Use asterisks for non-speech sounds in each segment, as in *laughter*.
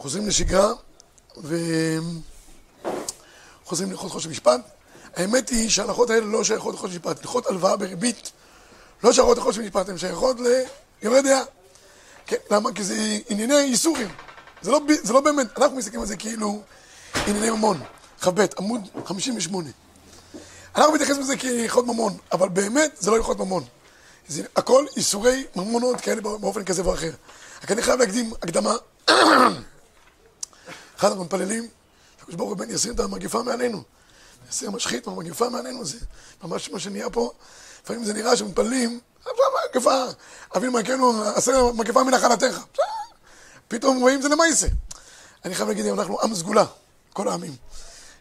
חוזרים לשגרה, וחוזרים ללכות חודש משפט. האמת היא שההלכות האלה לא שייכות לחודש משפט. הלכות הלוואה בריבית לא שייכות לחודש משפט, הן שייכות ליורי דעה. כן, למה? כי זה ענייני איסורים. זה לא, זה לא באמת, אנחנו מסתכלים על זה כאילו ענייני ממון. כ"ב, עמוד 58. אנחנו מתייחסים לזה כהלכות ממון, אבל באמת זה לא הלכות ממון. זה הכל איסורי ממונות כאלה באופן כזה ואחר. רק אני חייב להקדים הקדמה. אחד אנחנו מתפללים, הקדוש ברוך הוא בן ישים את המגפה מעלינו. יסיר משחית מהמגפה מעלינו, זה ממש מה שנהיה פה. לפעמים זה נראה שמתפללים, מגפה, אבינו מלכנו, עשה מגפה מנחלתך. פתאום רואים זה למעשה. אני חייב להגיד, אנחנו עם סגולה, כל העמים.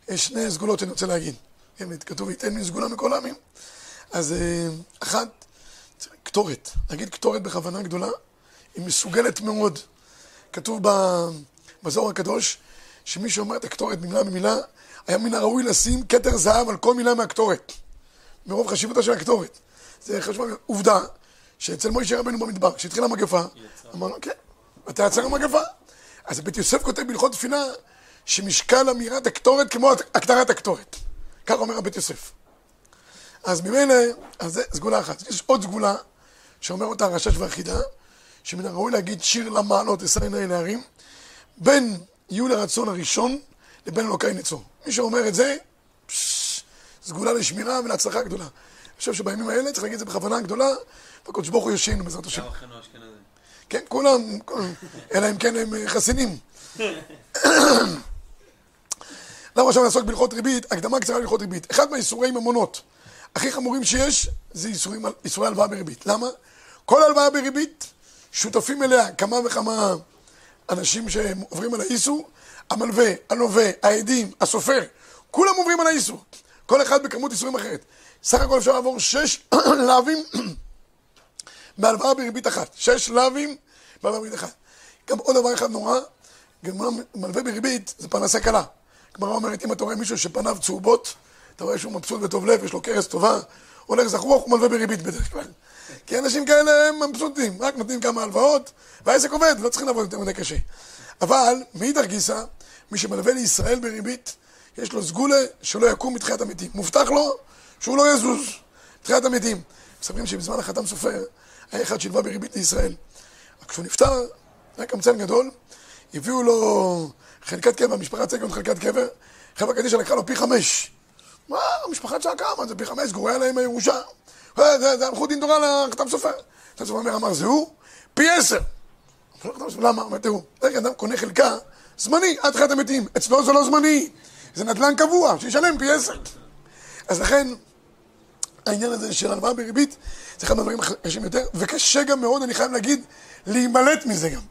יש שני סגולות שאני רוצה להגיד. כתוב, ייתן לי סגולה מכל העמים. אז אה, אחת, קטורת. להגיד קטורת בכוונה גדולה, היא מסוגלת מאוד. כתוב בזוהר הקדוש, שמי שאומר את הקטורת מילה במילה, היה מן הראוי לשים כתר זהב על כל מילה מהקטורת. מרוב חשיבותה של הקטורת. זה חשוב, עובדה, שאצל מוישה רבנו במדבר, כשהתחילה המגפה, אמרנו, כן, ותעצר המגפה. אז בית יוסף כותב בהלכות תפילה, שמשקל אמירת הקטורת כמו הקטרת הקטורת. כך אומר הבית יוסף. אז ממילא, אז זה סגולה אחת. יש עוד סגולה, שאומר אותה הרשש והחידה, שמן הראוי להגיד שיר למעלות אשא עיני להרים, בין יהיו לרצון הראשון לבין אלוקי נצור. מי שאומר את זה, סגולה לשמירה ולהצלחה גדולה. אני חושב שבימים האלה צריך להגיד את זה בכוונה גדולה, והקדוש ברוך הוא ישנו בעזרת השם. כן, כולם, אלא אם כן הם אה, חסינים. *coughs* למה עכשיו נעסוק בהלכות ריבית? הקדמה קצרה להלכות ריבית. אחד מהאיסורי ממונות הכי חמורים שיש, זה איסורים, איסורי הלוואה בריבית. למה? כל הלוואה בריבית, שותפים אליה כמה וכמה אנשים שעוברים על האיסור, המלווה, הלווה, העדים, הסופר, כולם עוברים על האיסור. כל אחד בכמות איסורים אחרת. סך הכל אפשר לעבור שש *coughs* לאווים בהלוואה *coughs* בריבית אחת. שש לאווים בהלוואה בריבית אחת. גם עוד דבר אחד נורא, גם מלווה בריבית זה פרנסה קלה. הגמרא אומרת, אם אתה רואה מישהו שפניו צהובות, אתה רואה שהוא מבסוט וטוב לב, יש לו קרס טובה, הולך זכרוך, הוא מלווה בריבית בדרך כלל. כי אנשים כאלה הם מבסוטים, רק נותנים כמה הלוואות, והעסק עובד, לא צריכים לעבוד יותר מדי קשה. אבל, מאידך גיסא, מי שמלווה לישראל בריבית, יש לו סגולה שלא יקום מתחיית המתים. מובטח לו שהוא לא יזוז. מתחיית המתים. מספרים שבזמן החתם סופר, היה אחד שהלווה בריבית לישראל. כשהוא נפטר, היה קמצן גדול, הביאו לו חלקת קבר, המשפחה צעקה לו חלקת קבר, חברה קדישא לקחה לו פי חמש. מה, המשפחה צעקה, מה זה פי חמש, גורע להם הירושה. זה הלכו דין תורה לחתם סופר. חתם סופר אומר, אמר, זה הוא? פי עשר. למה? אומר, תראו, רגע, אדם קונה חלקה זמני, עד תחילת המתים. אצלו זה לא זמני, זה נדל"ן קבוע, שישלם פי עשר. אז לכן, העניין הזה של הלוואה בריבית, זה אחד מהדברים הקשים יותר, וקשה גם מאוד, אני חייב להגיד, להימלט מזה גם.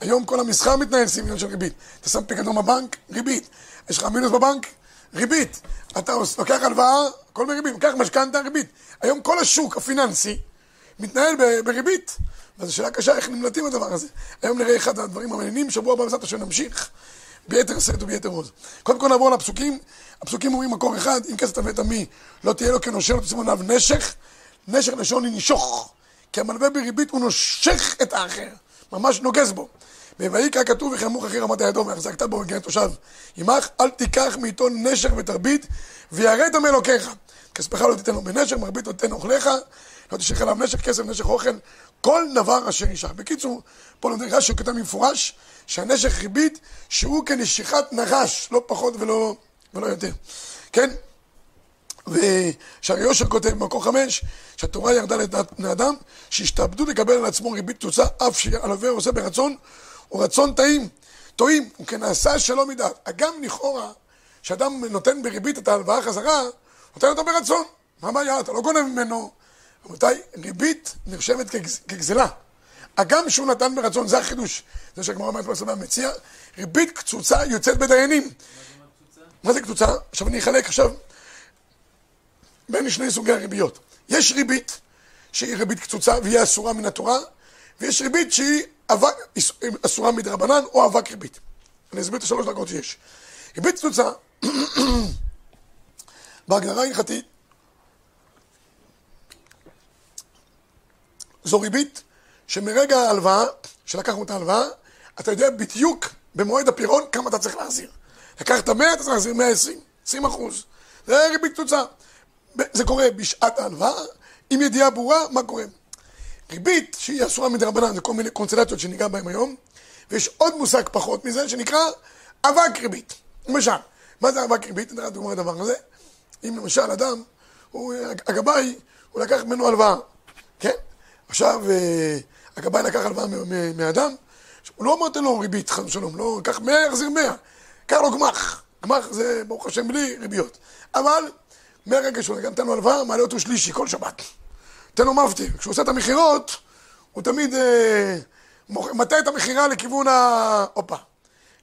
היום כל המסחר מתנהל סביב של ריבית. אתה שם פיקדון בבנק, ריבית. יש לך מינוס בבנק, ריבית. אתה לוקח הלוואה, הכל בריבית. לוקח משכנתה, ריבית. היום כל השוק הפיננסי מתנהל בריבית. וזו שאלה קשה, איך נמלטים הדבר הזה. היום נראה אחד הדברים המעניינים, שבוע הבא בעזרת השם נמשיך ביתר שאת וביתר עוז. קודם כל נעבור לפסוקים. הפסוקים אומרים מקור אחד, אם כסף תביא את עמי, לא תהיה לו כנושר, לא תשימו עליו נשך. נשך לשון לנשוך. כי המלווה בריבית הוא נושך את האחר. ממש נוגס בו. ויקרא כתוב וכמוך אחי רמת הידו והחזקת בו וגן תושב עמך אל תיקח מאיתו נשך ותרבית ויראת מאלוקיך כספך לא תיתן לו בנשך מרבית לא תיתן אוכליך לא תשך עליו נשך כסף נשך אוכל כל דבר אשר נשך בקיצור פה נותן רש"י כותב במפורש שהנשך ריבית שהוא כנשיכת נחש לא פחות ולא, ולא יותר. כן? ושהרי יושר כותב במקור חמש, שהתורה ירדה לבני אדם, שהשתעבדו לקבל על עצמו ריבית תוצאה, אף שהלווה עושה ברצון, הוא רצון טעים, טועים, הוא כנעשה שלא מדעת. הגם לכאורה, שאדם נותן בריבית את ההלוואה חזרה, נותן אותו ברצון. מה הבעיה? אתה לא גונב ממנו. רבותיי, ריבית נרשמת כגז, כגזלה. הגם שהוא נתן ברצון, זה החידוש. זה שהגמרא אומרת בסבבה מציע, ריבית קצוצה יוצאת בדיינים. מה זה קצוצה? עכשיו אני אחלק עכשיו בין שני סוגי הריביות. יש ריבית שהיא ריבית קצוצה והיא אסורה מן התורה, ויש ריבית שהיא אבק, אסורה מדרבנן או אבק ריבית. אני אסביר את השלוש דרגות שיש. ריבית קצוצה, *clears throat* בהגדרה ההלכתית, זו ריבית שמרגע ההלוואה, שלקחנו את ההלוואה, אתה יודע בדיוק במועד הפירעון, כמה אתה צריך להחזיר. לקחת 100, אתה צריך להחזיר 120, 20 אחוז. זה ריבית קצוצה. זה קורה בשעת ההלוואה, עם ידיעה ברורה מה קורה. ריבית שהיא אסורה מדי רבנן, זה כל מיני קונסטלציות שניגע בהן היום, ויש עוד מושג פחות מזה שנקרא אבק ריבית. למשל, מה זה אבק ריבית? נראה דוגמא לדבר הזה. אם למשל אדם, הוא, הגבאי, הוא לקח ממנו הלוואה, כן? עכשיו, אה, הגבאי לקח הלוואה מאדם, הוא לא נותן לו ריבית, חס ושלום, לא, קח 100, יחזיר 100. קח לו גמח. גמח זה, ברוך השם, בלי ריביות. אבל, מהרגע שהוא נתן לו הלוואה, מעלה אותו שלישי כל שבת. תן לו מפטיר. כשהוא עושה את המכירות, הוא תמיד אה, מטה את המכירה לכיוון ה... הופה.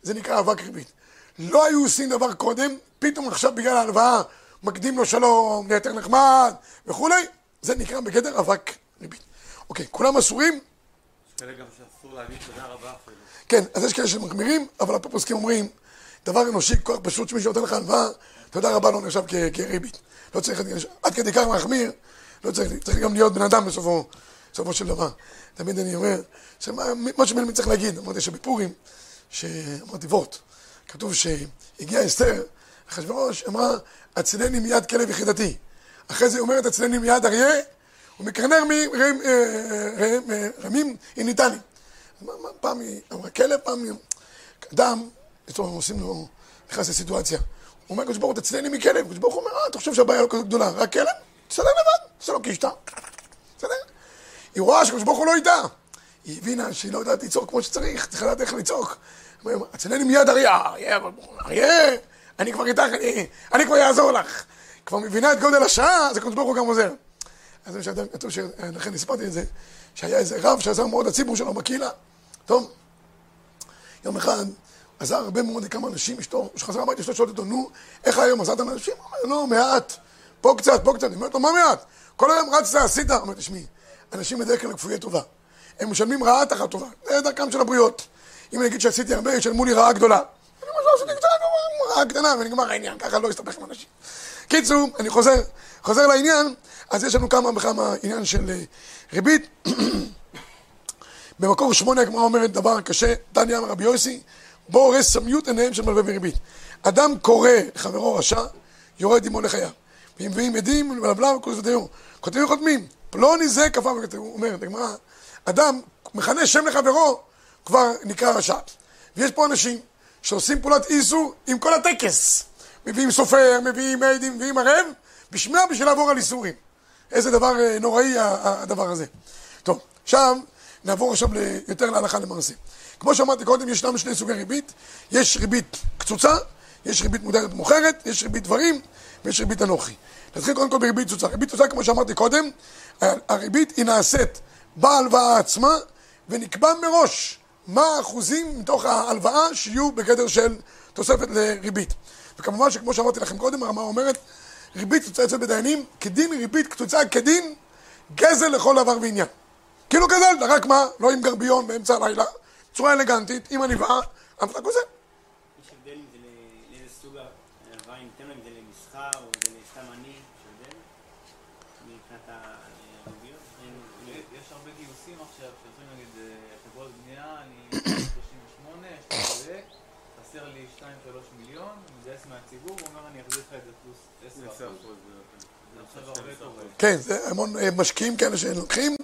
זה נקרא אבק ריבית. לא היו עושים דבר קודם, פתאום עכשיו בגלל ההלוואה מקדים לו שלום, נהיה יותר נחמד וכולי, זה נקרא בגדר אבק ריבית. אוקיי, כולם אסורים? יש כאלה גם שאסור להגיד תודה רבה אפילו. כן, אז יש כאלה שמחמירים, אבל הפה פוסקים אומרים, דבר אנושי כך פשוט שמישהו נותן לך הלוואה, תודה רבה לא נחשב כריבית. לא צריך, עד כדי כך מחמיר, לא צריך, צריך גם להיות בן אדם בסופו, בסופו של דבר. תמיד אני אומר, שמה שמלמד צריך להגיד, אמרתי שבפורים, שאמרתי וורט, כתוב שהגיע אסתר, אחשוורוש אמרה, הצילני מיד כלב יחידתי. אחרי זה היא אומרת, הצילני מיד אריה, ומקרנר מרמים איניטני. פעם היא אמרה כלב, פעם היא... אדם, פתאום עושים לו, נכנס לסיטואציה. הוא אומר, קדוש ברוך הוא, תצילני מכלב. קדוש ברוך הוא אומר, אה, אתה חושב שהבעיה לא כזאת גדולה, רק כלב? תסדר לבד, תעשה לו קישטה. בסדר? היא רואה שקדוש ברוך הוא לא איתה. היא הבינה שהיא לא יודעת לצעוק כמו שצריך, צריכה לדעת איך לצעוק. הצלני מיד אריה, אריה, אריה, אני כבר איתך, אני, אני כבר אעזור לך. כבר מבינה את גודל השעה, אז הקדוש ברוך הוא גם עוזר. אז זה שאדם כתוב, לכן הסברתי את זה, שהיה איזה רב שעזר מאוד לציבור שלו בקהילה. טוב, יום אחד עזר הרבה מאוד לכמה אנשים, אשתו, כשחזר הביתה, אשתו שואלת אותו, נו, איך היום עזרת לאנשים? הוא אומר, לא, מעט, פה קצת, פה קצת. אני אומר לו, מה מעט? כל היום רצת, עשית. אומר, תשמעי, אנשים בדרך כלל כפויי טובה. הם משלמים רעה תחת טובה. זה דרכם של הבריות. אם אני אגיד שעשיתי הרבה, ישלמו לי רעה גדולה. אני אומר, לא עשיתי קצת, רעה קטנה, ונגמר העניין, ככה לא יסתבך עם אנשים. קיצור, אני חוזר, חוזר לעניין, אז יש לנו כמה וכמה עניין של אה, ריבית. *clears throat* במקור שמונה הגמרא אומרת דבר קשה, תניא אמר רבי יוסי, בוא הורס סמיות עיניהם של מלווה וריבית. אדם קורא לחברו רשע, יורד עמו לחייו. ואם מביאים עדים, מלבלב, כל זה דיור. כותבים וחותמים, פלוני זה כפה וכתב, הוא אומר, הגמרא, אדם מכנה שם לחברו, כבר נקרא רשע. ויש פה אנשים שעושים פעולת איסור עם כל הטקס. מביאים סופר, מביאים עדים, מביאים ערב, בשמע בשביל לעבור על איסורים. איזה דבר אה, נוראי הדבר הזה. טוב, עכשיו נעבור עכשיו יותר להלכה למעשה. כמו שאמרתי קודם, ישנם שני סוגי ריבית. יש ריבית קצוצה, יש ריבית מודרת ומוכרת, יש ריבית דברים ויש ריבית אנוכי. נתחיל קודם כל בריבית קצוצה. ריבית קצוצה, כמו שאמרתי קודם, הריבית היא נעשית בהלוואה עצמה, ונקבע מראש מה האחוזים מתוך ההלוואה שיהיו בגדר של תוספת לריבית. וכמובן שכמו שאמרתי לכם קודם, הרמה אומרת, ריבית קצוצה אצל בדיינים, כדין ריבית קצוצה כדין גזל לכל דבר ועניין. כאילו גזלת, רק מה, לא עם גרביון באמצע הלילה, צורה אלגנטית, עם עניבה, אבל אתה גוזל. יש הבדל אם זה לאיזה סוג ההלוואה, אם ניתן לו אם זה למסחר או זה עני, יש הבדל? מבחינת הריביות? יש הרבה גיוסים עכשיו, שעושים נגיד אה, חברות בנייה, אני 38, יש לי פרויקט, חסר לי 2-3 מיליון, אני מגייס מהציבור, הוא אומר אני אחזיר לך את זה פלוס 10 אחוז. זה עכשיו הרבה קורה. כן, זה המון אה, משקיעים כאלה שלוקחים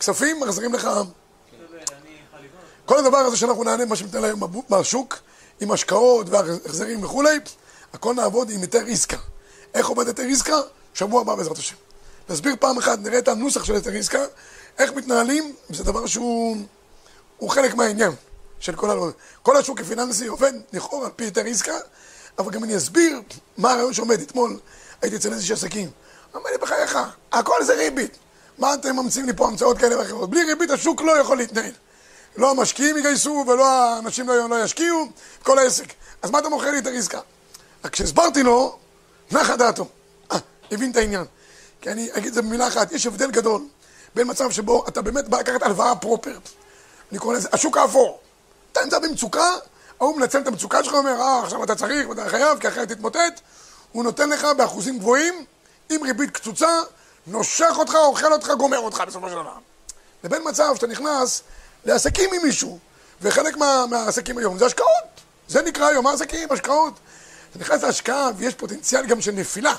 כספים, מחזירים לך. אני. כל הדבר הזה שאנחנו נענה, מה שניתן להם בשוק, עם השקעות והחזרים וכולי, הכל נעבוד עם היתר עסקה. איך עובד היתר עסקה? שבוע הבא בעזרת השם. נסביר פעם אחת, נראה את הנוסח של היתר עסקה, איך מתנהלים, זה דבר שהוא הוא חלק מהעניין של כל העולם. כל השוק הפיננסי עובד לכאורה על פי היתר עסקה, אבל גם אני אסביר מה הרעיון שעומד. אתמול הייתי אצל איזושהי עסקים. אמר לי, בחייך, הכל זה ריבית. מה אתם ממציאים לי פה המצאות כאלה ואחרות? בלי ריבית השוק לא יכול להתנהל. לא המשקיעים יגייסו ולא האנשים לא, לא ישקיעו, כל העסק. אז מה אתה מוכר לי את הריסקה? רק כשהסברתי לו, נחה דעתו. אה, הבין את העניין. כי אני אגיד את זה במילה אחת, יש הבדל גדול בין מצב שבו אתה באמת בא לקחת הלוואה פרופר. אני קורא לזה השוק האפור. אתה נמצא במצוקה, ההוא מנצל את המצוקה שלך, אומר, אה, עכשיו אתה צריך ואתה חייב, כי אחרת תתמוטט. הוא נותן לך באחוזים גבוהים, עם ריבית קצוצה, נושך אותך, אוכל אותך, גומר אותך בסופו של דבר. לבין מצב שאתה נכנס לעסקים עם מישהו, וחלק מה, מהעסקים היום זה השקעות. זה נקרא היום העסקים, השקעות. אתה נכנס להשקעה ויש פוטנציאל גם של נפילה.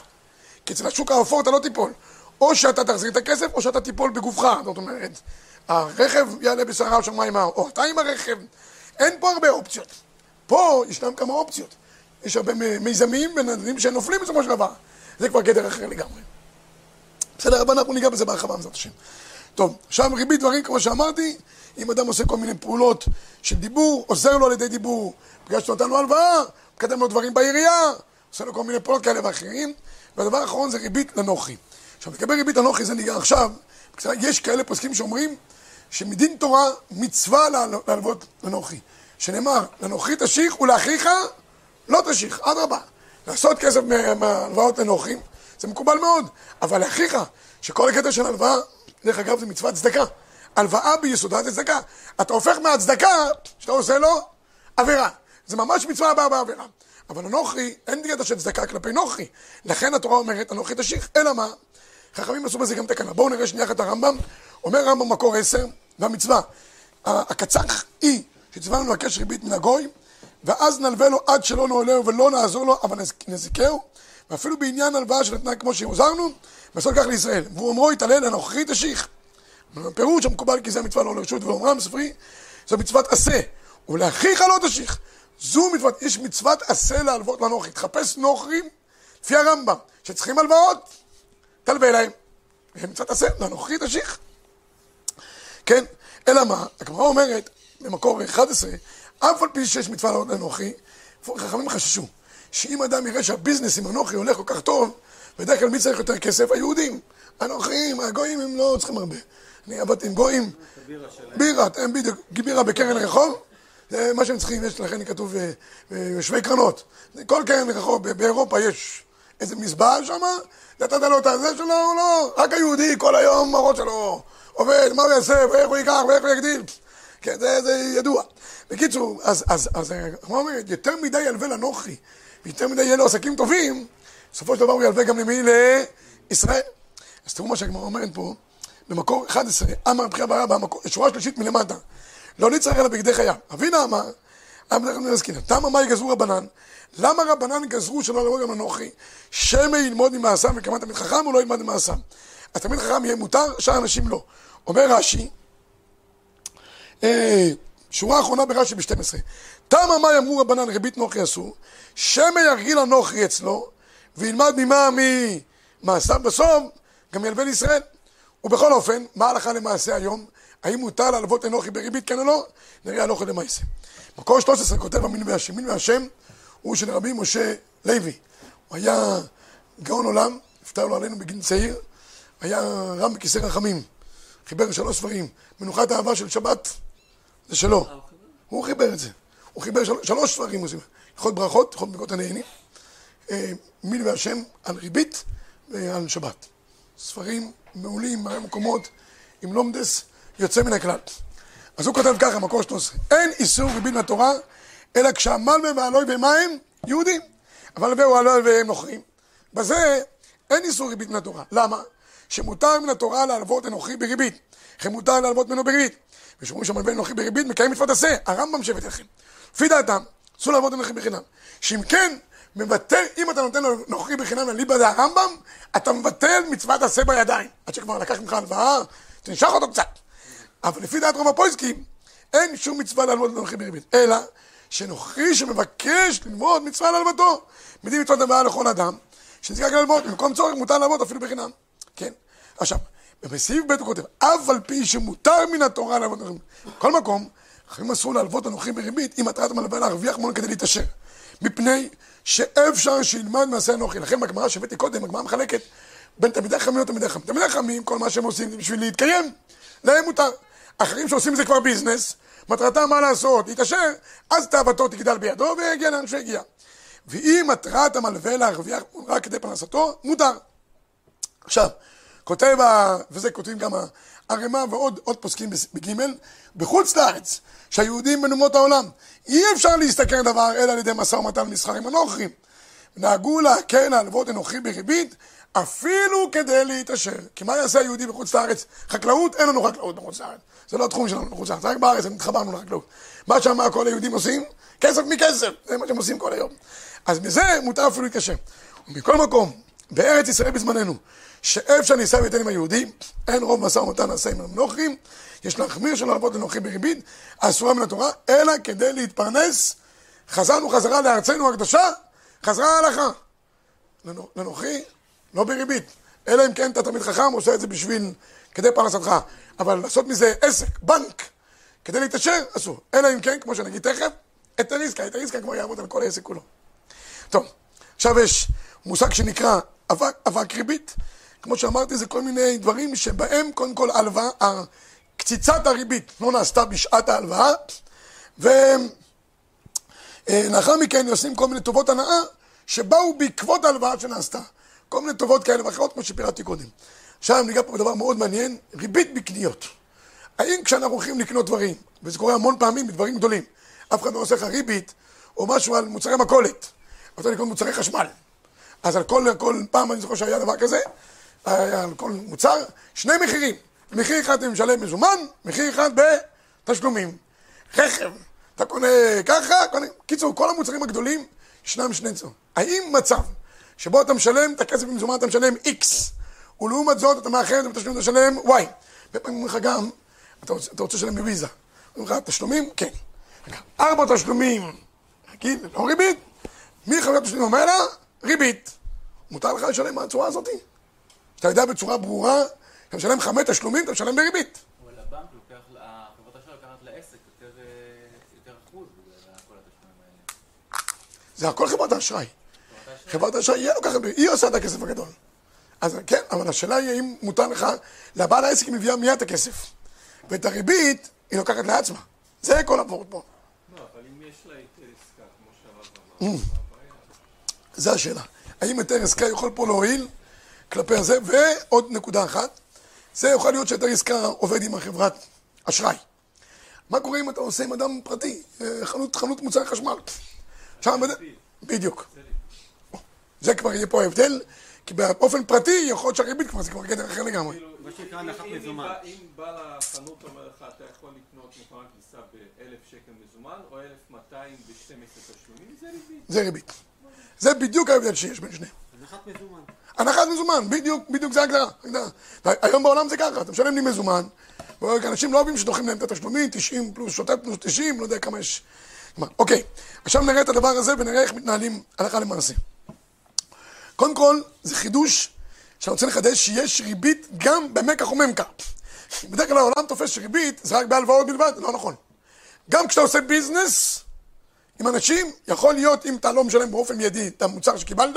כי אצל השוק האפור אתה לא תיפול. או שאתה תחזיר את הכסף, או שאתה תיפול בגופך. זאת אומרת, הרכב יעלה בסערה שמיים ההר, או אתה עם הרכב. אין פה הרבה אופציות. פה ישנם כמה אופציות. יש הרבה מיזמים ונדרים שנופלים בסופו של דבר. זה כבר גדר אחר לגמרי. בסדר, אבל אנחנו ניגע בזה בהרחבה בעזרת השם. טוב, עכשיו ריבית דברים, כמו שאמרתי, אם אדם עושה כל מיני פעולות של דיבור, עוזר לו על ידי דיבור, בגלל שנותן לו הלוואה, מקדם לו דברים בעירייה, עושה לו כל מיני פעולות כאלה ואחרים, והדבר האחרון זה ריבית לנוחי. עכשיו, לגבי ריבית לנוחי זה ניגע עכשיו, יש כאלה פוסקים שאומרים שמדין תורה מצווה להלוות לנוחי, שנאמר, לנוחי תשיך ולאחיך לא תשיך, אדרבה. לעשות כסף מהלוואות לנוחים, זה מקובל מאוד, אבל לאחיך, שכל הקטע של הלוואה, דרך אגב זה מצוות צדקה. הלוואה ביסודה זה צדקה. אתה הופך מהצדקה שאתה עושה לו עבירה. זה ממש מצווה הבאה בעבירה. אבל הנוכרי, אין קטע של צדקה כלפי נוכרי. לכן התורה אומרת, הנוכרי תשיך. אלא מה? חכמים עשו בזה גם תקנה. בואו נראה שנייה את הרמב"ם. אומר רמב"ם מקור עשר, והמצווה. הקצח היא שציווה לנו לבקש ריבית מן הגוי, ואז נלווה לו עד שלא נעולהו ולא נעזור לו, אבל נזיקהו, ואפילו בעניין הלוואה שנתנה כמו שהוזרנו, ועשות כך לישראל. והוא אומרו יתעלל הנוכרי תשיך. פירוש המקובל כי זה המצווה לא לרשות ואומרם ספרי, זו מצוות עשה. ולאחיך לא תשיך. זו מצוות, יש מצוות עשה להלוות לנוכרי. תחפש נוכרים, לפי הרמב"ם, שצריכים הלוואות, תלווה להם. מצוות עשה, לנוכרי תשיך. כן, אלא מה, הגמרא אומרת, במקור 11, אף על פי שיש מצווה להלוות לנוכרי, חכמים חששו, שאם אדם יראה שהביזנס עם הנוכרי הולך כל כך טוב, בדרך כלל מי צריך יותר כסף? היהודים. הנוכרים, הגויים הם לא צריכים הרבה. אני עבדתי עם גויים, בירה, בדיוק, בירה בקרן רחוב, מה שהם צריכים, יש לכן כתוב אה, אה, שווי קרנות. כל קרן רחוב, באירופה יש איזה מזבח שם, נתת לו את הזה שלו, הוא לא, רק היהודי כל היום הראש שלו עובד, מה הוא יעשה, ואיך הוא ייקח, ואיך הוא יגדיל. כן, זה, זה ידוע. בקיצור, אז, אז, אז, כמו אומרת, יותר מדי ילווה לנוכרי, ויותר מדי יהיה לו עסקים טובים, בסופו של דבר הוא ילווה גם למי? לישראל. אז תראו מה שהגמרא אומרת פה. במקור 11, אמר בחייה במקור, שורה שלישית מלמטה. לא נצטרך אלא בגדי חיה. אבינה אמר, אמר בדרך כלל תמה מה יגזרו רבנן? למה רבנן גזרו שלא לבוא גם לנוכרי? שמא ילמוד ממעשיו וכמה תלמיד חכם הוא לא ילמד ממעשיו. התלמיד חכם יהיה מותר, שאר אנשים לא. אומר רש"י, אה, שורה אחרונה ברש"י ב-12. תמה מה יאמרו רבנן ריבית נוכרי אסור? שמא ירגיל הנוכרי אצלו וילמד ממה ממעשיו בסוף, גם ילווה לישראל. ובכל אופן, מה הלכה למעשה היום? האם מותר להלוות אנוכי בריבית, כן או לא? נראה הלכה למעשה. מקור 13 כותב המין והשם. מין והשם הוא של רבי משה לוי. הוא היה גאון עולם, נפטר לו עלינו בגיל צעיר, היה רם בכיסא רחמים. חיבר שלוש ספרים. מנוחת האהבה של שבת, זה שלו. הוא חיבר את זה. הוא חיבר של... שלוש ספרים, הלכות ברכות, הלכות ברכות הנהנים. אה, מין והשם על ריבית ועל שבת. ספרים מעולים, מראה מקומות, עם לומדס יוצא מן הכלל. אז הוא כותב ככה, מקור 13, אין איסור ריבית מהתורה, אלא כשהמלווה והלוי ומה הם? יהודים. אבל והוא הלוי והם נוכרים. בזה אין איסור ריבית מן התורה. למה? שמותר מן התורה להלוות אנוכי בריבית. לכן מותר להלוות ממנו בריבית. ושאומרים שהמלווה אנוכי בריבית מקיים מצוות עשה. הרמב"ם שבט לכם. לפי דעתם, אסור להלוות אנוכי בחינם. שאם כן, מבטל, אם אתה נותן לו נוכרי בחינם לליבא דה הרמב"ם, אתה מבטל מצוות עשה בידיים. עד שכבר לקח ממך הלוואה, תנשך אותו קצת. אבל לפי דעת רוב הפויסקים, אין שום מצווה ללמוד לנוכרי בריבית. אלא שנוכרי שמבקש ללמוד מצווה להלוותו. מדין מצוות הלוואה לכל אדם, שנזכר ללמוד, במקום צורך מותר ללמוד אפילו בחינם. כן? עכשיו, בסעיף ב' הוא כותב, אף על פי שמותר מן התורה ללמוד כל מקום, אחרים אסור להלוות לנוכרי בריבית, אם מטרת המלווה להרוויח ממנו כדי להתעשר. מפני שאפשר שילמד מעשה אנוכי. לכן בגמרא שהבאתי קודם, הגמרא מחלקת בין תלמידי חכמים לתלמידי חכמים. תלמידי חכמים, כל מה שהם עושים זה בשביל להתקיים, להם מותר. אחרים שעושים זה כבר ביזנס, מטרתם מה לעשות, להתעשר, אז תאוותו תגדל בידו ויגיע לאן שהגיע. ואם מטרת המלווה להרוויח רק כדי פרנסתו, מותר. עכשיו, כותב, וזה כותבים גם ערימה ועוד פוסקים בגימל, בחוץ לארץ, שהיהודים בין אומות העולם, אי אפשר להסתכל דבר אלא על ידי משא ומתן מסחר עם הנוכרים. נהגו להקל להלוות אנוכי בריבית, אפילו כדי להתעשר. כי מה יעשה היהודי בחוץ לארץ? חקלאות? אין לנו חקלאות בחוץ לארץ. זה לא התחום שלנו בחוץ לארץ, רק בארץ התחברנו לחקלאות. מה שם כל היהודים עושים? כסף מכסף, זה מה שהם עושים כל היום. אז מזה מותר אפילו להתקשר. ומכל מקום, בארץ ישראל בזמננו, שאיפה שאני נישא ויתן עם היהודים, אין רוב משא ומתן נעשה עם הנוכרים, יש להחמיר שלא לעבוד לנוכרים בריבית, אסורה מן התורה, אלא כדי להתפרנס, חזרנו חזרה לארצנו הקדושה, חזרה ההלכה. לנוכרי, לא בריבית. אלא אם כן אתה תמיד חכם, עושה את זה בשביל, כדי פרנסתך. אבל לעשות מזה עסק, בנק, כדי להתעשר, אסור. אלא אם כן, כמו שנגיד תכף, היתר עסקה, היתר עסקה כבר יעמוד על כל העסק כולו. טוב, עכשיו יש מושג שנקרא אבק, אבק ריבית. כמו שאמרתי, זה כל מיני דברים שבהם קודם כל הלוואה, קציצת הריבית לא נעשתה בשעת ההלוואה, ולאחר מכן עושים כל מיני טובות הנאה שבאו בעקבות ההלוואה שנעשתה. כל מיני טובות כאלה ואחרות, כמו שפירטתי קודם. עכשיו ניגע פה בדבר מאוד מעניין, ריבית בקניות. האם כשאנחנו הולכים לקנות דברים, וזה קורה המון פעמים בדברים גדולים, אף אחד לא עושה לך ריבית, או משהו על מוצרי מכולת, אתה לקנות מוצרי חשמל. אז על כל, כל פעם אני זוכר שהיה דבר כזה, על כל מוצר, שני מחירים. מחיר אחד אתה משלם מזומן, מחיר אחד בתשלומים. רכב, אתה קונה ככה, קונה... קיצור, כל המוצרים הגדולים, ישנם שני צורות. האם מצב שבו אתה משלם את הכסף במזומן, אתה משלם X, ולעומת זאת אתה מאחר את בתשלום, אתה משלם Y. בפעמים אומרים לך גם, אתה רוצה, אתה רוצה לשלם בוויזה. אומרים לך, תשלומים? כן. ארבע תשלומים, נגיד, לא ריבית. מי חבר התשלומים ומעלה? ריבית. מותר לך לשלם מהצורה הזאת? שאתה יודע בצורה ברורה, אתה משלם חמש תשלומים, אתה משלם בריבית. אבל הבנק לוקח, חברת האשראי לוקחת לעסק אה, יותר אחוז בגלל כל התשלומים האלה. זה הכל חברת האשראי. חברת האשראי, היא לוקחת, היא עושה את הכסף הגדול. אז כן, אבל השאלה היא האם מותר לך, לבעל העסק היא מביאה מיד את הכסף. ואת הריבית היא לוקחת לעצמה. זה כל הפורט פה. לא, אבל אם יש לה היתר עסקה, כמו שהרב אמר, Mm. זה השאלה. האם היתר עסקה יכול פה להועיל כלפי הזה? ועוד נקודה אחת, זה יכול להיות שהיתר עסקה עובד עם החברת אשראי. מה קורה אם אתה עושה עם אדם פרטי, אה, חנות, חנות מוצרי חשמל? שם, בדיוק. זה כבר יהיה פה ההבדל, כי באופן פרטי יכול להיות שהריבית כבר, זה כבר גדר אחר לגמרי. כאילו, מה שנקרא אם-. בא- בעל החנות אומר לך, אתה יכול לקנות מכונת כביסה ב-1,000 שקל מזומן, או 1,200 ב-12 תשלומים, זה ריבית. זה ריבית. זה בדיוק ההבדל שיש בין שניהם. הנחת מזומן. הנחת מזומן, בדיוק, בדיוק זה ההגדרה. ההגדרה. היום בעולם זה ככה, אתה משלם לי מזומן, ואנשים לא אוהבים שדוחים להם את התשלומים, 90 פלוס שוטף פלוס 90, לא יודע כמה יש. מה, אוקיי, עכשיו נראה את הדבר הזה ונראה איך מתנהלים הלכה למעשה. קודם כל, זה חידוש שאני רוצה לחדש שיש ריבית גם במקח וממכר. בדרך כלל העולם תופס שריבית זה רק בהלוואות בלבד, לא נכון. גם כשאתה עושה ביזנס עם אנשים, יכול להיות אם אתה לא משלם באופן מיידי את המוצר שקיבלת,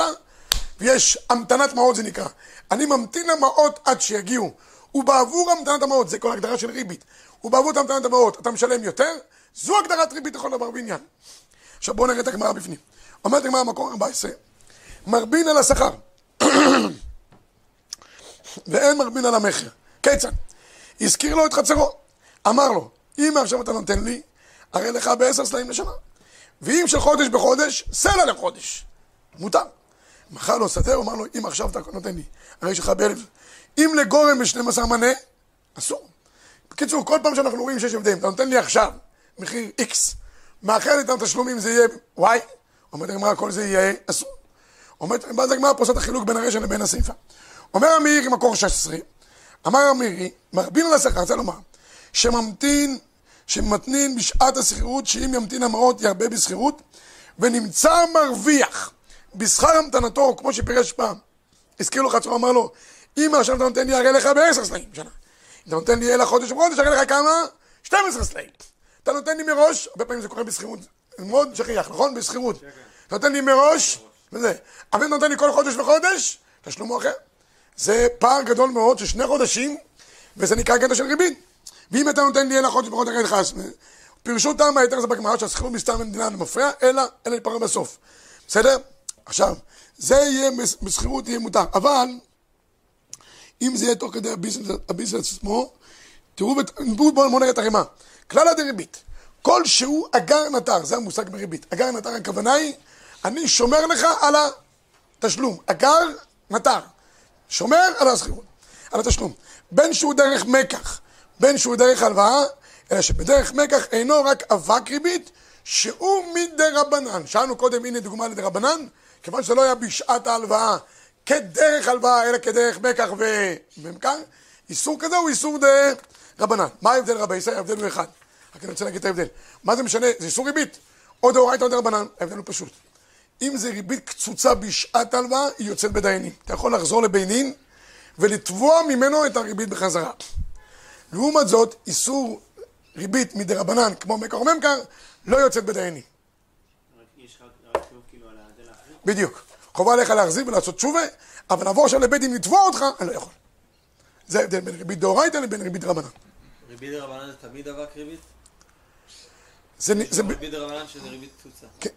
ויש המתנת מעות זה נקרא. אני ממתין למעות עד שיגיעו. ובעבור המתנת המעות, זה כל הגדרה של ריבית. ובעבור המתנת המעות אתה משלם יותר, זו הגדרת ריבית לכל דבר בעניין. עכשיו בואו נראה את הגמרא בפנים. אומרת הגמרא במקום 14, מרבין על השכר, *coughs* ואין מרבין על המכר. כיצד? הזכיר לו את חצרו, אמר לו, אם עכשיו אתה נותן לי, הרי לך בעשר סלעים לשנה. ואם של חודש בחודש, סלע לחודש. מותר. מכר לו שדה, הוא אמר לו, אם עכשיו אתה נותן לי, הרי יש לך באלף... אם לגורם ב-12 מנה, אסור. בקיצור, כל פעם שאנחנו רואים שיש הבדל, אתה נותן לי עכשיו מחיר X, מאחר את התשלומים זה יהיה Y, אומרת הגמרא, כל זה יהיה אסור. אומרת, ואז הגמרא את החילוק בין הרשע לבין הסיפה. אומר המאירי, מקור 16, אמר המאירי, מרבין על השכר, רוצה לומר, שממתין, שמתנין בשעת השכירות, שאם ימתין המעות ירבה בשכירות, ונמצא מרוויח בשכר המתנתו, כמו שפירש פעם. הזכיר לו חצרו, אמר לו, אם עכשיו אתה נותן לי הרי לך בעשר סלעים בשנה. אם אתה נותן לי אלא חודש בחודש, הרי לך כמה? 12 סלעים. אתה נותן לי מראש, הרבה פעמים זה קורה בשכירות, מאוד שכיח, נכון? בשכירות. אתה נותן לי מראש, וזה. אבל נותן לי כל חודש וחודש, תשלום הוא אחר. זה פער גדול מאוד של שני חודשים, וזה נקרא קטע של ריבית. ואם אתה נותן לי אלא חודש וחודש, הרי לך, פירשו טעם ההיתר הזה בגמרא שהשכירות מסתם במדינה לא מפריע, אלא, אלא להתפרע בסוף. בסדר? עכשיו, זה יהיה, בשכירות יהיה מותר. אבל, אם זה יהיה תוך כדי הביזנס, עצמו, תראו, בואו בואו נראה את הרימה. כלל הדריבית, כל שהוא אגר נטר, זה המושג בריבית. אגר נטר, הכוונה היא, אני שומר לך על התשלום. אגר נטר. שומר על השכירות, על התשלום. בין שהוא דרך מקח, בין שהוא דרך הלוואה, אלא שבדרך מקח אינו רק אבק ריבית, שהוא מדי רבנן. שאלנו קודם, הנה דוגמה לדי רבנן, כיוון שזה לא היה בשעת ההלוואה כדרך הלוואה, אלא כדרך מקח וממכר, איסור כזה הוא איסור די רבנן. מה ההבדל רבי ישראל? ההבדל הוא אחד. רק אני רוצה להגיד את ההבדל. מה זה משנה? זה איסור ריבית. או דאורייתא או די רבנן. ההבדל הוא פשוט. אם זה ריבית קצוצה בשעת ההלוואה, היא יוצאת בדיינים. אתה יכול לחזור לבינים ולתבוע ממנו את הריבית בחזרה. לעומת זאת, איסור ריבית מדי רבנן, כמו מקר או ממכר, לא יוצאת בדיינים. כאילו? בדיוק. חובה עליך להחזיר ולעשות תשובה, אבל לבוא עכשיו לבית דין לתבוע אותך, אני לא יכול. זה ההבדל בין ריבית דאורייתא לבין ריבית רבנן. ריבית דרבנן זה תמיד אבק ריבית? זה, זה, ריבית דרבנן שזה ריבית קצוצה. כן.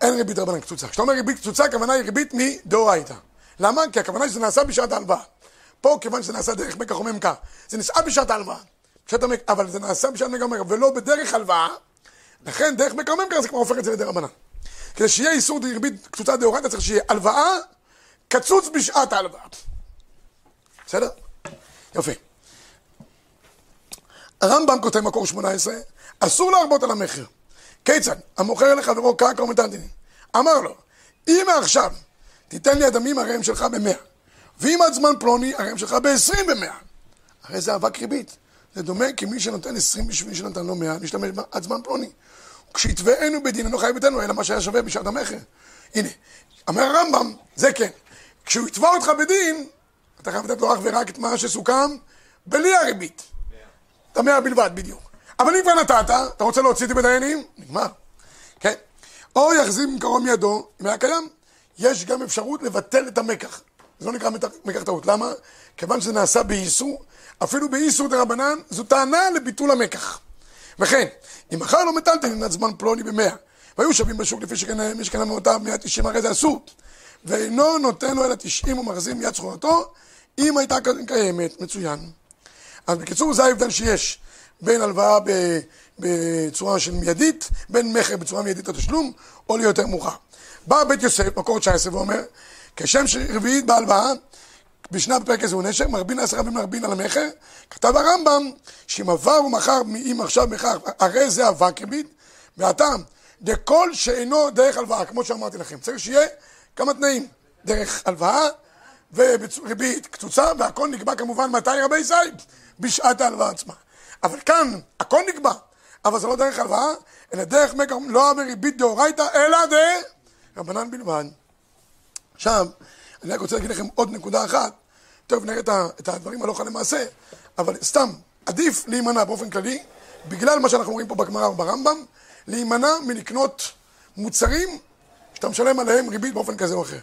אין ריבית רבנן קצוצה. כשאתה אומר ריבית קצוצה, הכוונה היא ריבית מדאורייתא. למה? כי הכוונה שזה נעשה בשעת ההלוואה. פה, כיוון שזה נעשה דרך מקח או ממכר, זה נעשה בשעת ההלוואה. אבל זה נעשה בשעת מקח וממכר, ולא בדרך הלוואה, לכן דרך מקח וממכר זה כבר הופך את זה לידי רבנן. כדי שיהיה איסור ריבית קצוצה דאורייתא, צריך שיהיה הלוואה קצוץ בשעת ההלוואה. בסדר? יופי. הרמב"ם כותב מקור 18, אסור להרבות על המחיר. כיצד? המוכר לחברו קרקע ומטלטלין. אמר לו, אם מעכשיו תיתן לי הדמים הרי הם שלך במאה, ואם עד זמן פלוני הרי הם שלך בעשרים במאה. הרי זה אבק ריבית. זה דומה כי מי שנותן עשרים בשביל שנתן לו מאה, נשתמש עד זמן פלוני. כשיתבענו בדין אינו חייב איתנו, אלא מה שהיה שווה בשעת המכר. הנה, אומר הרמב"ם, זה כן. כשהוא יתבע אותך בדין, אתה חייב לתת לו אך ורק את מה שסוכם, בלי הריבית. את המאה בלבד, בדיוק. אבל אם כבר נתת, אתה רוצה להוציא אותי בדיינים? נגמר. כן? או יחזיר ממקרו מידו, אם היה קיים, יש גם אפשרות לבטל את המקח. זה לא נקרא מקח טעות. למה? כיוון שזה נעשה באיסור, אפילו באיסור דה רבנן, זו טענה לביטול המקח. וכן, אם מכר לו מטלטלין עד זמן פלוני במאה, והיו שווים בשוק לפי שקנה מי שקנה מאותה מאה תשעים, הרי זה אסור. ואינו נותן לו אלא תשעים ומחזיר מיד זכורתו, אם הייתה קיימת, מצוין. אז בקיצור, זה ההבדל שיש בין הלוואה בצורה של מיידית, בין מכר בצורה מיידית לתשלום, או ליותר מאוחר. בא בית יוסף, מקור 19, ואומר, כשם שרביעית בהלוואה, בשנה בפרק הזה הוא נשר, מרבין עשר רבים מרבין על המכר, כתב הרמב"ם, שאם עבר ומכר, אם עכשיו מכר, הרי זה אבק ריבית, והטעם, דכל שאינו דרך הלוואה, כמו שאמרתי לכם, צריך שיהיה כמה תנאים, דרך הלוואה וריבית קצוצה, והכל נקבע כמובן מתי רבי זית, בשעת ההלוואה עצמה. אבל כאן, הכל נקבע, אבל זה לא דרך הלוואה, אלא דרך מקר, לא בריבית דאורייתא, אלא דרבנן בלבד. עכשיו, אני רק רוצה להגיד לכם עוד נקודה אחת, טוב, נראה את הדברים הלכה למעשה, אבל סתם, עדיף להימנע באופן כללי, בגלל מה שאנחנו רואים פה בגמרא וברמב"ם, להימנע מלקנות מוצרים שאתה משלם עליהם ריבית באופן כזה או אחר.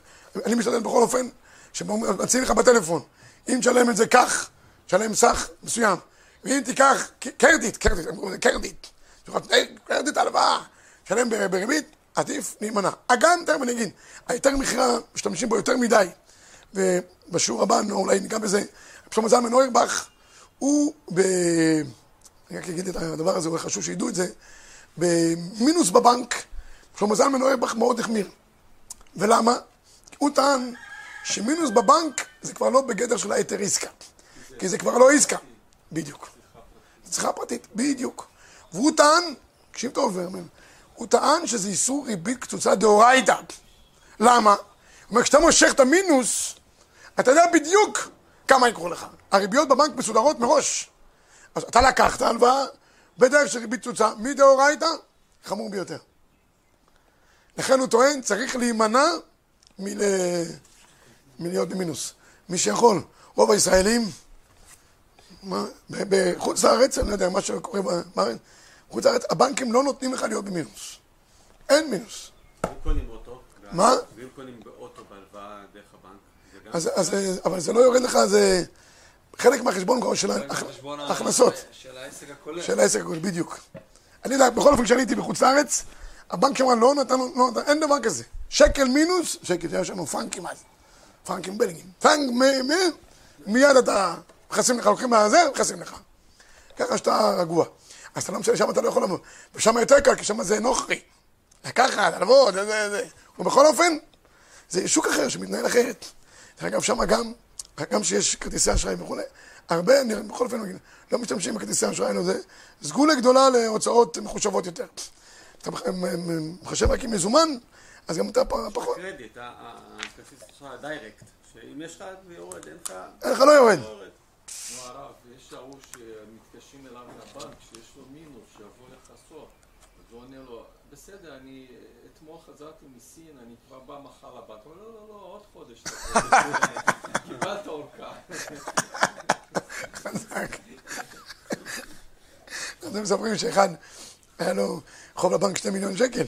אני משתדל בכל אופן, שמציעים לך בטלפון, אם תשלם את זה כך, תשלם סך מסוים, ואם תיקח קרדיט, קרדיט, הם קוראים לזה קרדיט, קרדיט הלוואה, תשלם ב- בריבית, עדיף להימנע. אגם, תכף אני אגיד, ההיתר מכירה, משתמשים בו יותר מדי, ובשיעור הבא, נו, אולי ניגע בזה, שלמה זלמן אוירבך, הוא ב... אני רק אגיד את הדבר הזה, הוא חשוב שידעו את זה, במינוס בבנק, שלמה זלמן אוירבך מאוד החמיר. ולמה? הוא טען שמינוס בבנק זה כבר לא בגדר של ההיתר עסקה. כי זה כבר לא עסקה. בדיוק. צריכה פרטית, בדיוק. והוא טען, תקשיב טוב, ורמן, הוא טען שזה איסור ריבית קצוצה דאורייתא. למה? הוא אומר, כשאתה מושך את המינוס, אתה יודע בדיוק כמה יקרו לך. הריביות בבנק מסודרות מראש. אז אתה לקחת הלוואה בדרך של ריבית קצוצה, מדאורייתא, חמור ביותר. לכן הוא טוען, צריך להימנע מל... מלהיות במינוס. מי שיכול. רוב הישראלים, בחוץ לארץ, אני לא יודע, מה שקורה בארץ, בחוץ לארץ, הבנקים לא נותנים לך להיות במינוס. אין מינוס. אם קונים אוטו, מה? ואם קונים באוטו בהלוואה דרך הבנק, זה גם... אז, אז, אבל זה לא יורד לך, זה חלק מהחשבון כבר של ההכנסות. של העסק הכולל. של העסק הכול, בדיוק. אני יודע, בכל אופן, כשאני הייתי בחוץ לארץ, הבנק שם לא נתן, לא נתן, אין דבר כזה. שקל מינוס, שקל, יש לנו פרנקים אז. פרנקים בלגים. פרנק, מ, מ, מיד אתה, מכסים לך, לוקחים מהזה, מכסים לך. ככה שאתה רגוע. אז אתה לא משנה, שם אתה לא יכול לבוא. ושם יותר קל, כי שם זה נוכרי. לקחת, הלוות, זה, זה, זה. ובכל אופן, זה שוק אחר שמתנהל אחרת. דרך אגב, שם גם, גם שיש כרטיסי אשראי וכולי, הרבה, אני בכל אופן לא משתמשים בכרטיסי אשראי, לא זה, סגולה גדולה להוצאות מחושבות יותר. אתה מחשב רק עם מזומן, אז גם אתה פחות, קרדיט, הכרטיס שלך דיירקט, שאם יש לך זה יורד, אין לך... אין לך לא יורד. נו הרב, יש ההוא שמתקשרים אליו מהבנק, שיש לו מינוס, שיבוא לכסות. אז הוא עונה לו, בסדר, אני אתמול חזרתי מסין, אני כבר בא מחר לבנק. הוא אומר, לא, לא, לא, עוד חודש. *laughs* קיבלת אורכה. חזק. אתם מספרים שאחד, היה לו חוב לבנק שתי מיליון שקל.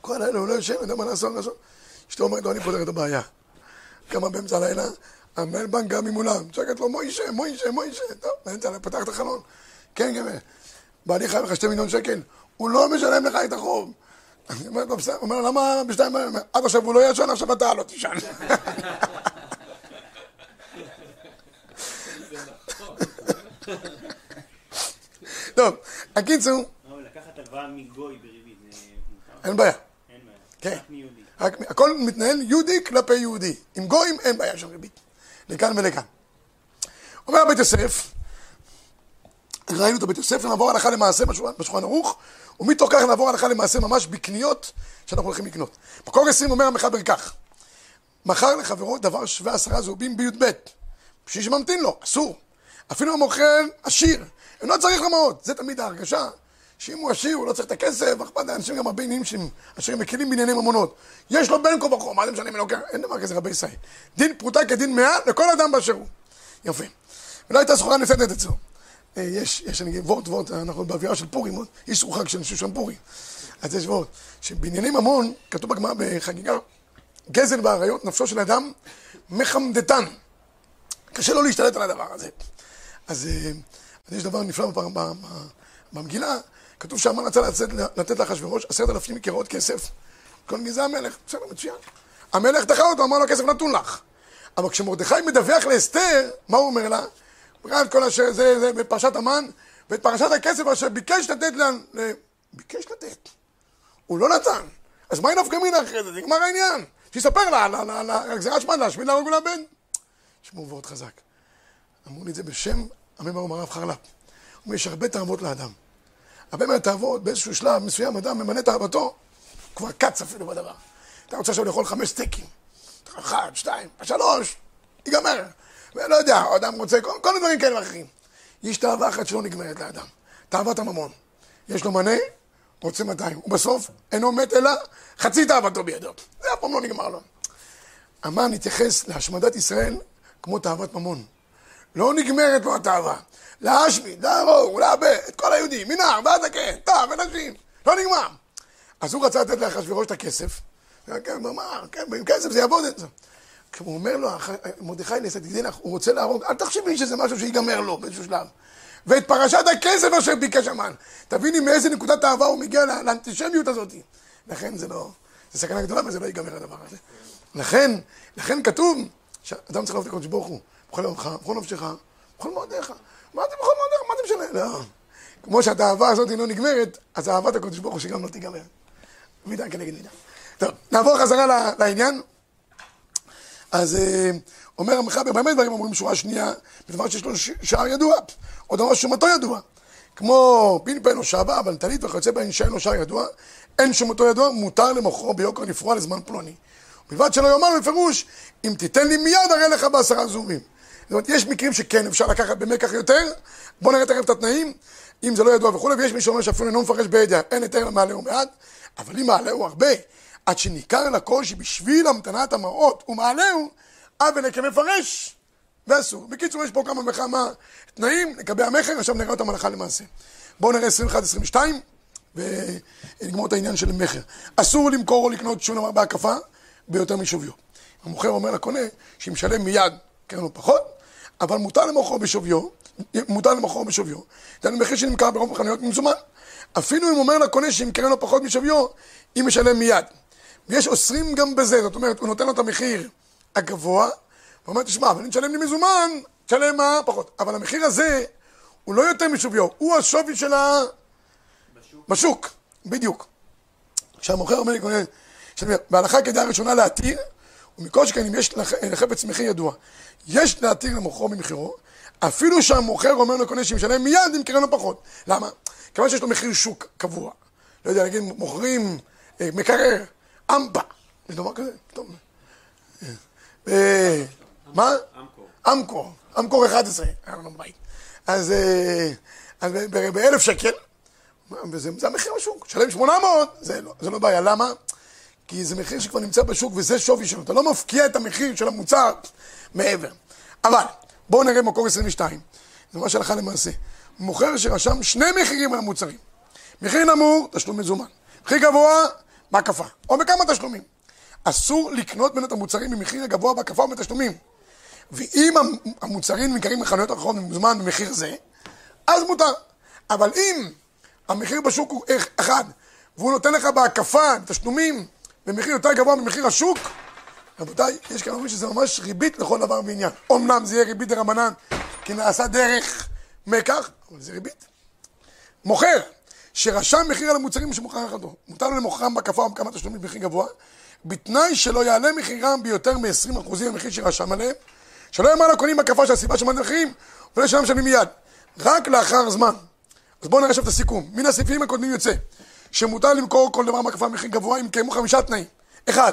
כל הלילה הוא לא יושב, יודע מה לעשות, לעשות. אשתו אומרת לו, אני פותר את הבעיה. קמה באמצע הלילה, המנהל בנק גם ממולם, צועקת לו, מוישה, מוישה, מוישה. טוב, באמצע פתח את החלון. כן, כן, בעלי חייב לך שתי מיליון שקל, הוא לא משלם לך את החוב. אני אומר לו, בסדר, אומר, למה בשתיים אומר, עד עכשיו הוא לא ישן, עכשיו אתה לא תישן. טוב, הקיצור, לקחת הלוואה מגוי בריבית? אין בעיה. אין בעיה. כן. רק מיהודי. הכל מתנהל יהודי כלפי יהודי. עם גויים אין בעיה של ריבית. לכאן ולכאן. אומר בית יוסף, ראינו את הבית יוסף, נעבור הלכה למעשה בשולחן ערוך, ומתוך כך נעבור הלכה למעשה ממש בקניות שאנחנו הולכים לקנות. מקור 20 אומר המחבר כך, מכר לחברו דבר שווה עשרה זהובים בי"ב, בשביל שממתין לו, אסור. אפילו המוכר עשיר, אינו צריך למעות. זה תמיד ההרגשה, שאם הוא עשיר הוא לא צריך את הכסף, אכפת לאנשים גם הרבה שהם אשר מקלים בענייני ממונות. יש לו בן כה וכה, מה זה משנה מי לוקח? אין דבר כזה רבי ישראל. דין פרוטה כדין מאה לכל אדם באשר הוא. יפה. ולא הייתה סחורה נסתת אצלו. אה, יש, יש, אני אגיד, וורט, וורט, אנחנו באווירה של פורים, איסור חג של שושן פורים. אז יש וורט, שבענייני ממון, כתוב בגמרא בחגיגה, גזל באריות, נפשו של אדם מחמדתן. קשה לו להשתלט על הדבר הזה. אז, אה, אז יש דבר נפלא במגילה, כתוב שהמן רצה לצאת, לתת לאחשוורוש עשרת אלפים קרעות כסף. כל מי זה המלך, בסדר, מצוין. המלך דחה אותו, אמר לו, הכסף נתון לך. אבל כשמרדכי מדווח לאסתר, מה הוא אומר לה? את כל אשר זה, זה בפרשת המן, ואת פרשת הכסף אשר ביקש לתת לה... ל- ביקש לתת. הוא לא נתן. אז מה היא נפקא מינה אחרי זה? נגמר העניין. שיספר לה על- על על- על גזירת שמד להשמיד להרוג ולאבד. שמעו וורט חזק. אמרו לי את זה בשם הממר הרב חרל"פ. יש הרבה תאוות לאדם. הרבה מהתאוות, באיזשהו שלב מסוים, אדם ממנה תאוותו, הוא כבר קץ אפילו בדבר. אתה רוצה עכשיו לאכול חמש סטייקים. אחד, שתיים, שלוש, ייגמר. ולא יודע, אדם רוצה, כל, כל הדברים כאלה ואחרים. יש תאווה אחת שלא נגמרת לאדם, תאוות הממון. יש לו מנה, רוצה 200, ובסוף אינו מת אלא חצי תאוותו בידו. זה אף פעם לא נגמר לו. המן התייחס להשמדת ישראל כמו תאוות ממון. לא נגמרת לו התאווה. להשמיד, להרוג, לאבד את כל היהודים, מנער ועד זקן, טף ונשים, לא נגמר. אז הוא רצה לתת לאחשוורוש את הכסף. כן, הוא אמר, כן, עם כסף זה יעבוד את זה. כשהוא אומר לו, "אח- מרדכי נעשה תגדי לך, הוא רוצה להרוג, אל תחשבי שזה משהו שיגמר לו באיזשהו שלב. ואת פרשת הכסף אשר ביקש המן. תביני מאיזה נקודת אהבה הוא מגיע לאנטישמיות הזאת. לכן זה לא, זה סכנה גדולה וזה לא ייגמר הדבר הזה. לכן, לכן כתוב שאדם צריך לעבוד לקדוש ברוך הוא, בכל יומך, בכל נפשך, בכל מאודיך. מה זה בכל מאודיך? מה זה משנה? לא. כמו שהתאווה הזאת לא נגמרת, אז אהבת הקדוש ברוך הוא שגם לא תיגמר. מידה כנגד מידה. טוב, נעבור חזרה לעניין. אז אה, אומר המחבר, באמת דברים אומרים שורה שנייה, בדבר שיש לו שער ידוע, או דבר שומתו ידוע. כמו פלפל או שבה, אבל טלית וכיוצא בהן שאין לו שער ידוע, אין שומתו ידוע, מותר למוכרו ביוקר נפרוע לזמן פלוני. ובלבד שלא יאמר בפירוש, אם תיתן לי מיד הרי לך בעשרה זומים. זאת אומרת, יש מקרים שכן אפשר לקחת במקח יותר, בואו נראה תכף את התנאים, אם זה לא ידוע וכולי, ויש מי שאומר שאפילו אינו מפרש בידע, אין היתר למעלהו מעט, אבל אם מעלהו הרבה, עד שניכר לכל שבשביל המתנת המראות ומעלהו, אבל כמפרש, ואסור. בקיצור, יש פה כמה וכמה תנאים לגבי המכר, עכשיו נראה אותם הלכה למעשה. בואו נראה 21-22, ונגמור את העניין של מכר. אסור למכור או לקנות שום דבר בהקפה ביותר משוויו. המוכר אומר לקונה שימשלם מיד קרן לו פחות, אבל מותר למוכרו בשוויו, מותר למוכרו בשוויו. זה מחיר שנמכר ברוב החנויות במזומן. אפילו אם אומר לקונה שימכר לו פחות משוויו, אם משלם מיד. ויש אוסרים גם בזה, זאת אומרת, הוא נותן לו את המחיר הגבוה, הוא אומר, תשמע, אבל אם תשלם לי מזומן, תשלם מה? פחות. אבל המחיר הזה הוא לא יותר משוויו, הוא השווי של ה... בשוק. בשוק, בדיוק. כשהמוכר אומר לי, קונה, שאני אומר, בהלכה כדעה ראשונה להתיר, ומכל שכן אם יש לח- לחפץ מחיר ידוע, יש להתיר למוכרו במחירו, אפילו שהמוכר אומר לקונה שמשלם מיד ימכרנו לו פחות. למה? כיוון שיש לו מחיר שוק קבוע. לא יודע, נגיד מוכרים אה, מקרר, אמפה, יש דבר כזה? טוב. אה, מה? אמקור. אמקור, אמקור 11, היה לנו בבית. אז, אה, באלף שקל, זה המחיר בשוק, שלם 800, זה לא, זה לא בעיה, למה? כי זה מחיר שכבר נמצא בשוק וזה שווי שלו, אתה לא מפקיע את המחיר של המוצר מעבר. אבל, בואו נראה מקור 22, זה ממש הלכה למעשה. מוכר שרשם שני מחירים על המוצרים. מחיר נמוך, תשלום מזומן. מחיר גבוה, בהקפה, או בכמה תשלומים. אסור לקנות בין את המוצרים במחיר הגבוה בהקפה או בתשלומים. ואם המ- המוצרים נמכרים בחנויות אחרות במזומן במחיר זה, אז מותר. אבל אם המחיר בשוק הוא אח- אחד, והוא נותן לך בהקפה, תשלומים, במחיר יותר גבוה ממחיר השוק, רבותיי, יש כאלה אומרים שזה ממש ריבית לכל דבר ועניין. אמנם זה יהיה ריבית דרבנן, כי נעשה דרך מקח, אבל זה ריבית. מוכר, שרשם מחיר על המוצרים שמוכר אחדו, מותר לו למוכרם בהקפה או בכמה תשלומים במחיר גבוה, בתנאי שלא יעלה מחירם ביותר מ-20% מהמחיר שרשם עליהם, שלא יאמר לקונים בהקפה שהסיבה שמעלה מחירים, ולא שלא משלמים מיד, רק לאחר זמן. אז בואו נראה עכשיו את הסיכום. מן הסעיפים הקודמים יוצא שמותר למכור כל דבר בהקפה במחיר גבוה אם קיימו חמישה תנאים. אחד,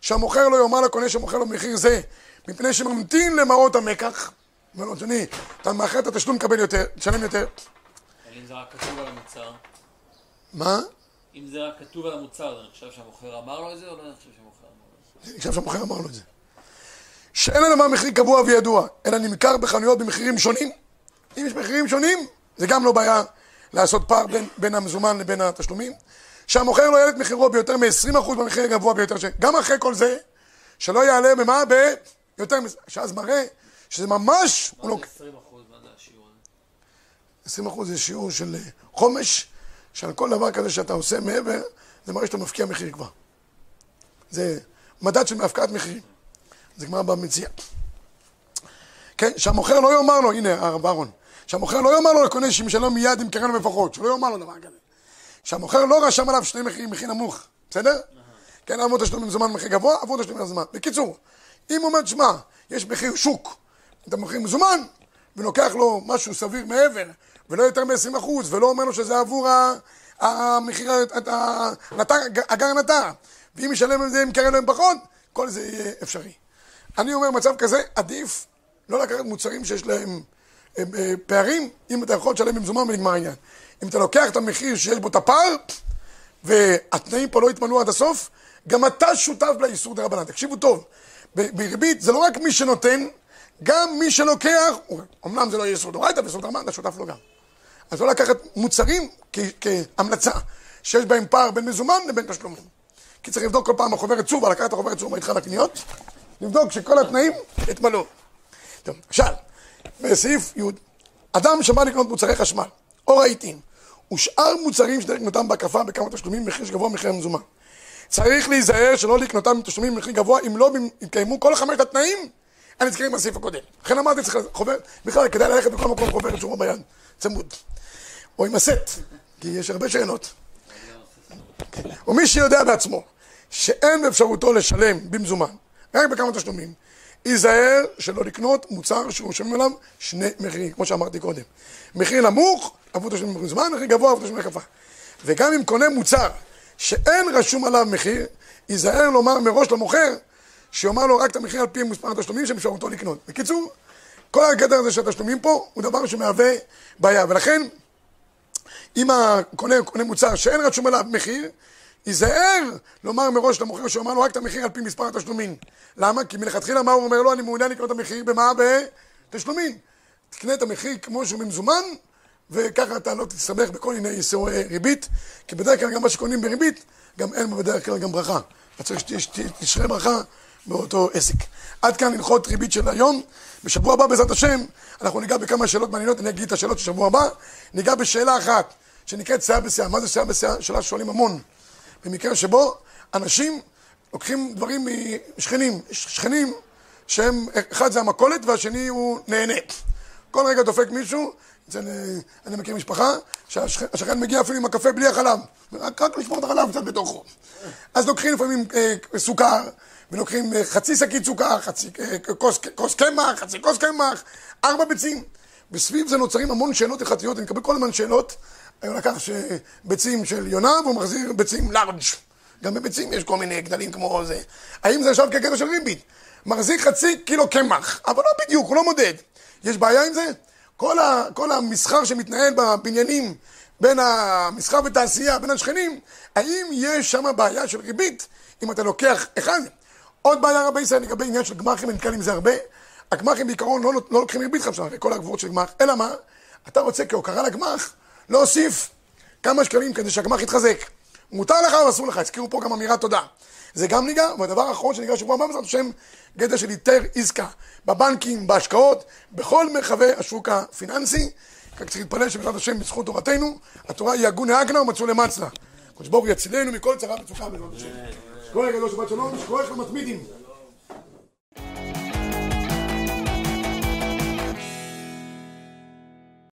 שהמוכר לא יאמר לקונה שמוכר לו במחיר זה, מפני שממתין למעות המקח. אומר לו, אדוני, אתה מאחר את התשלום, תקבל יותר, תשלם יותר. אבל אם זה רק כתוב על המוצר, מה? אם זה רק כתוב על המוצר, אני חושב שהמוכר אמר לו את זה, או לא חושב שהמוכר אמר לו את זה? אני חושב שהמוכר אמר לו את זה. שאין הדבר מחיר קבוע וידוע, אלא נמכר בחנויות במחירים שונים. אם יש מחירים שונים, זה גם לא בעיה לעשות פער בין, בין המזומן לבין התשלומים. שהמוכר לא יעלה את מחירו ביותר מ-20% במחיר הגבוה ביותר, ש... גם אחרי כל זה, שלא יעלה במה? ביותר מזה. שאז מראה שזה ממש... מה לא... זה 20 אחוז? מה זה השיעור הזה? 20% זה שיעור של אה, חומש, שעל כל דבר כזה שאתה עושה מעבר, זה מראה שאתה מפקיע מחיר כבר. זה מדד של הפקעת מחירים. זה גמר במציאה. כן, שהמוכר לא יאמר לו, הנה הרב אהרון, שהמוכר לא יאמר לו לקונה שמשלם מיד עם קרן לפחות, שלא יאמר לו דבר כזה. שהמוכר לא רשם עליו שני מחירים, מחיר נמוך, בסדר? כן, עבור תשלום מזומן במחיר גבוה, עבור תשלום מזומן. בקיצור, אם הוא אומר, שמע, יש מחיר שוק, אתה מוכר מזומן, ולוקח לו משהו סביר מעבר, ולא יותר מ-20%, ולא אומר לו שזה עבור המחיר, הגר נטע, ואם ישלם על זה עם קרן להם פחות, כל זה יהיה אפשרי. אני אומר, מצב כזה, עדיף לא לקחת מוצרים שיש להם פערים, אם אתה יכול לשלם במזומן ונגמר העניין. אם אתה לוקח את המחיר שיש בו את הפער, והתנאים פה לא יתמלאו עד הסוף, גם אתה שותף לאיסור דה רבנן. תקשיבו טוב, בריבית זה לא רק מי שנותן, גם מי שלוקח, אמנם זה לא יהיה איסור דאורייתא ואיסור דה רבנן, אתה שותף לו גם. אז לא לקחת מוצרים כהמלצה, שיש בהם פער בין מזומן לבין תשלומים. כי צריך לבדוק כל פעם החוברת צובה, לקחת החוברת צובה איתך לקניות, לבדוק שכל התנאים יתמלאו. טוב, עכשיו, בסעיף י', אדם שבא לקנות מוצרי חשמל, או רהיטים, ושאר מוצרים שדרך לקנותם בהקפה בכמה תשלומים במחיר שגבוה ממחיר המזומן. צריך להיזהר שלא לקנותם בתשלומים במחיר גבוה, אם לא יתקיימו כל חמשת התנאים הנזכרים בסעיף הקודם. לכן אמרתי, צריך חוברת, בכלל כדאי ללכת בכל מקום חוברת שורה ביד, צמוד. או עם הסט, כי יש הרבה שאלות. ומי שיודע בעצמו שאין באפשרותו לשלם במזומן, רק בכמה תשלומים, ייזהר שלא לקנות מוצר שהוא שומעים עליו שני מחירים, כמו שאמרתי קודם. מחיר נמוך, עבור תשלומים במזומן, מחיר גבוה, עבור תשלומים הקפה. וגם אם קונה מוצר שאין רשום עליו מחיר, ייזהר לומר מראש למוכר, שיאמר לו רק את המחיר על פי מספר התשלומים שבאפשרותו לקנות. בקיצור, כל הגדר הזה של התשלומים פה הוא דבר שמהווה בעיה, ולכן אם הקונה קונה מוצר שאין רשום עליו מחיר, ייזהר לומר מראש למוכר שהוא אמר לו רק את המחיר על פי מספר התשלומים. למה? כי מלכתחילה מה הוא אומר לו? אני מעוניין לקנות את המחיר במה? בתשלומים. תקנה את המחיר כמו שהוא במזומן, וככה אתה לא תסתבך בכל מיני איסורי ריבית, כי בדרך כלל גם מה שקונים בריבית, גם אין בו בדרך כלל גם ברכה. אתה צריך שתשרה ברכה באותו עסק. עד כאן הלכות ריבית של היום. בשבוע הבא, בעזרת השם, אנחנו ניגע בכמה שאלות מעניינות, אני אגיד את השאלות של שבוע הבא. ניגע בשאלה אחת, שנקראת שיער בשיער. מה זה שיער בשיער? שאלה ששואלים המון. במקרה שבו אנשים לוקחים דברים משכנים. שכנים שהם, אחד זה המכולת והשני הוא נהנה. כל רגע דופק מישהו, אצל, אני מכיר משפחה, שהשכן מגיע אפילו עם הקפה בלי החלב, רק, רק לשמור את החלב קצת בתוכו. אז לוקחים לפעמים אה, סוכר, ולוקחים אה, חצי שקית סוכר, חצי אה, כוס כוס קמח, חצי כוס קמח, ארבע ביצים. וסביב זה נוצרים המון שאלות הלכתיות, אני מקבל כל הזמן שאלות. הוא לקח ש- ביצים של יונה והוא מחזיר ביצים לארג'. גם בביצים יש כל מיני גדלים כמו זה. האם זה נחשב כקטע של ריבית? מחזיק חצי קילו קמח, אבל לא בדיוק, הוא לא מודד. יש בעיה עם זה? כל, ה, כל המסחר שמתנהל בבניינים בין המסחר ותעשייה, בין השכנים, האם יש שם בעיה של ריבית אם אתה לוקח אחד? עוד בעיה רבי ישראל לגבי עניין של גמ"חים, אני נתקל עם זה הרבה. הגמ"חים בעיקרון לא, לא לוקחים ריבית חפשה, כל הגבוהות של גמ"ח, אלא מה? אתה רוצה כהוקרה לגמ"ח להוסיף כמה שקלים כדי שהגמ"ח יתחזק. מותר לך או אסור לך, הזכירו פה גם אמירת תודה. זה גם ניגע, והדבר האחרון שניגע שבוע הבא, בעזרת השם, גדר של היתר עסקה בבנקים, בהשקעות, בכל מרחבי השוק הפיננסי. רק צריך להתפלל שבעזרת השם, בזכות תורתנו, התורה היא הגון האגנה ומצאו למצלה. הקדוש ברוך הוא יצילנו מכל צרה וצוקה בעזרת השם. שקורא גדול שבת שלום, שקורא לך מתמידים.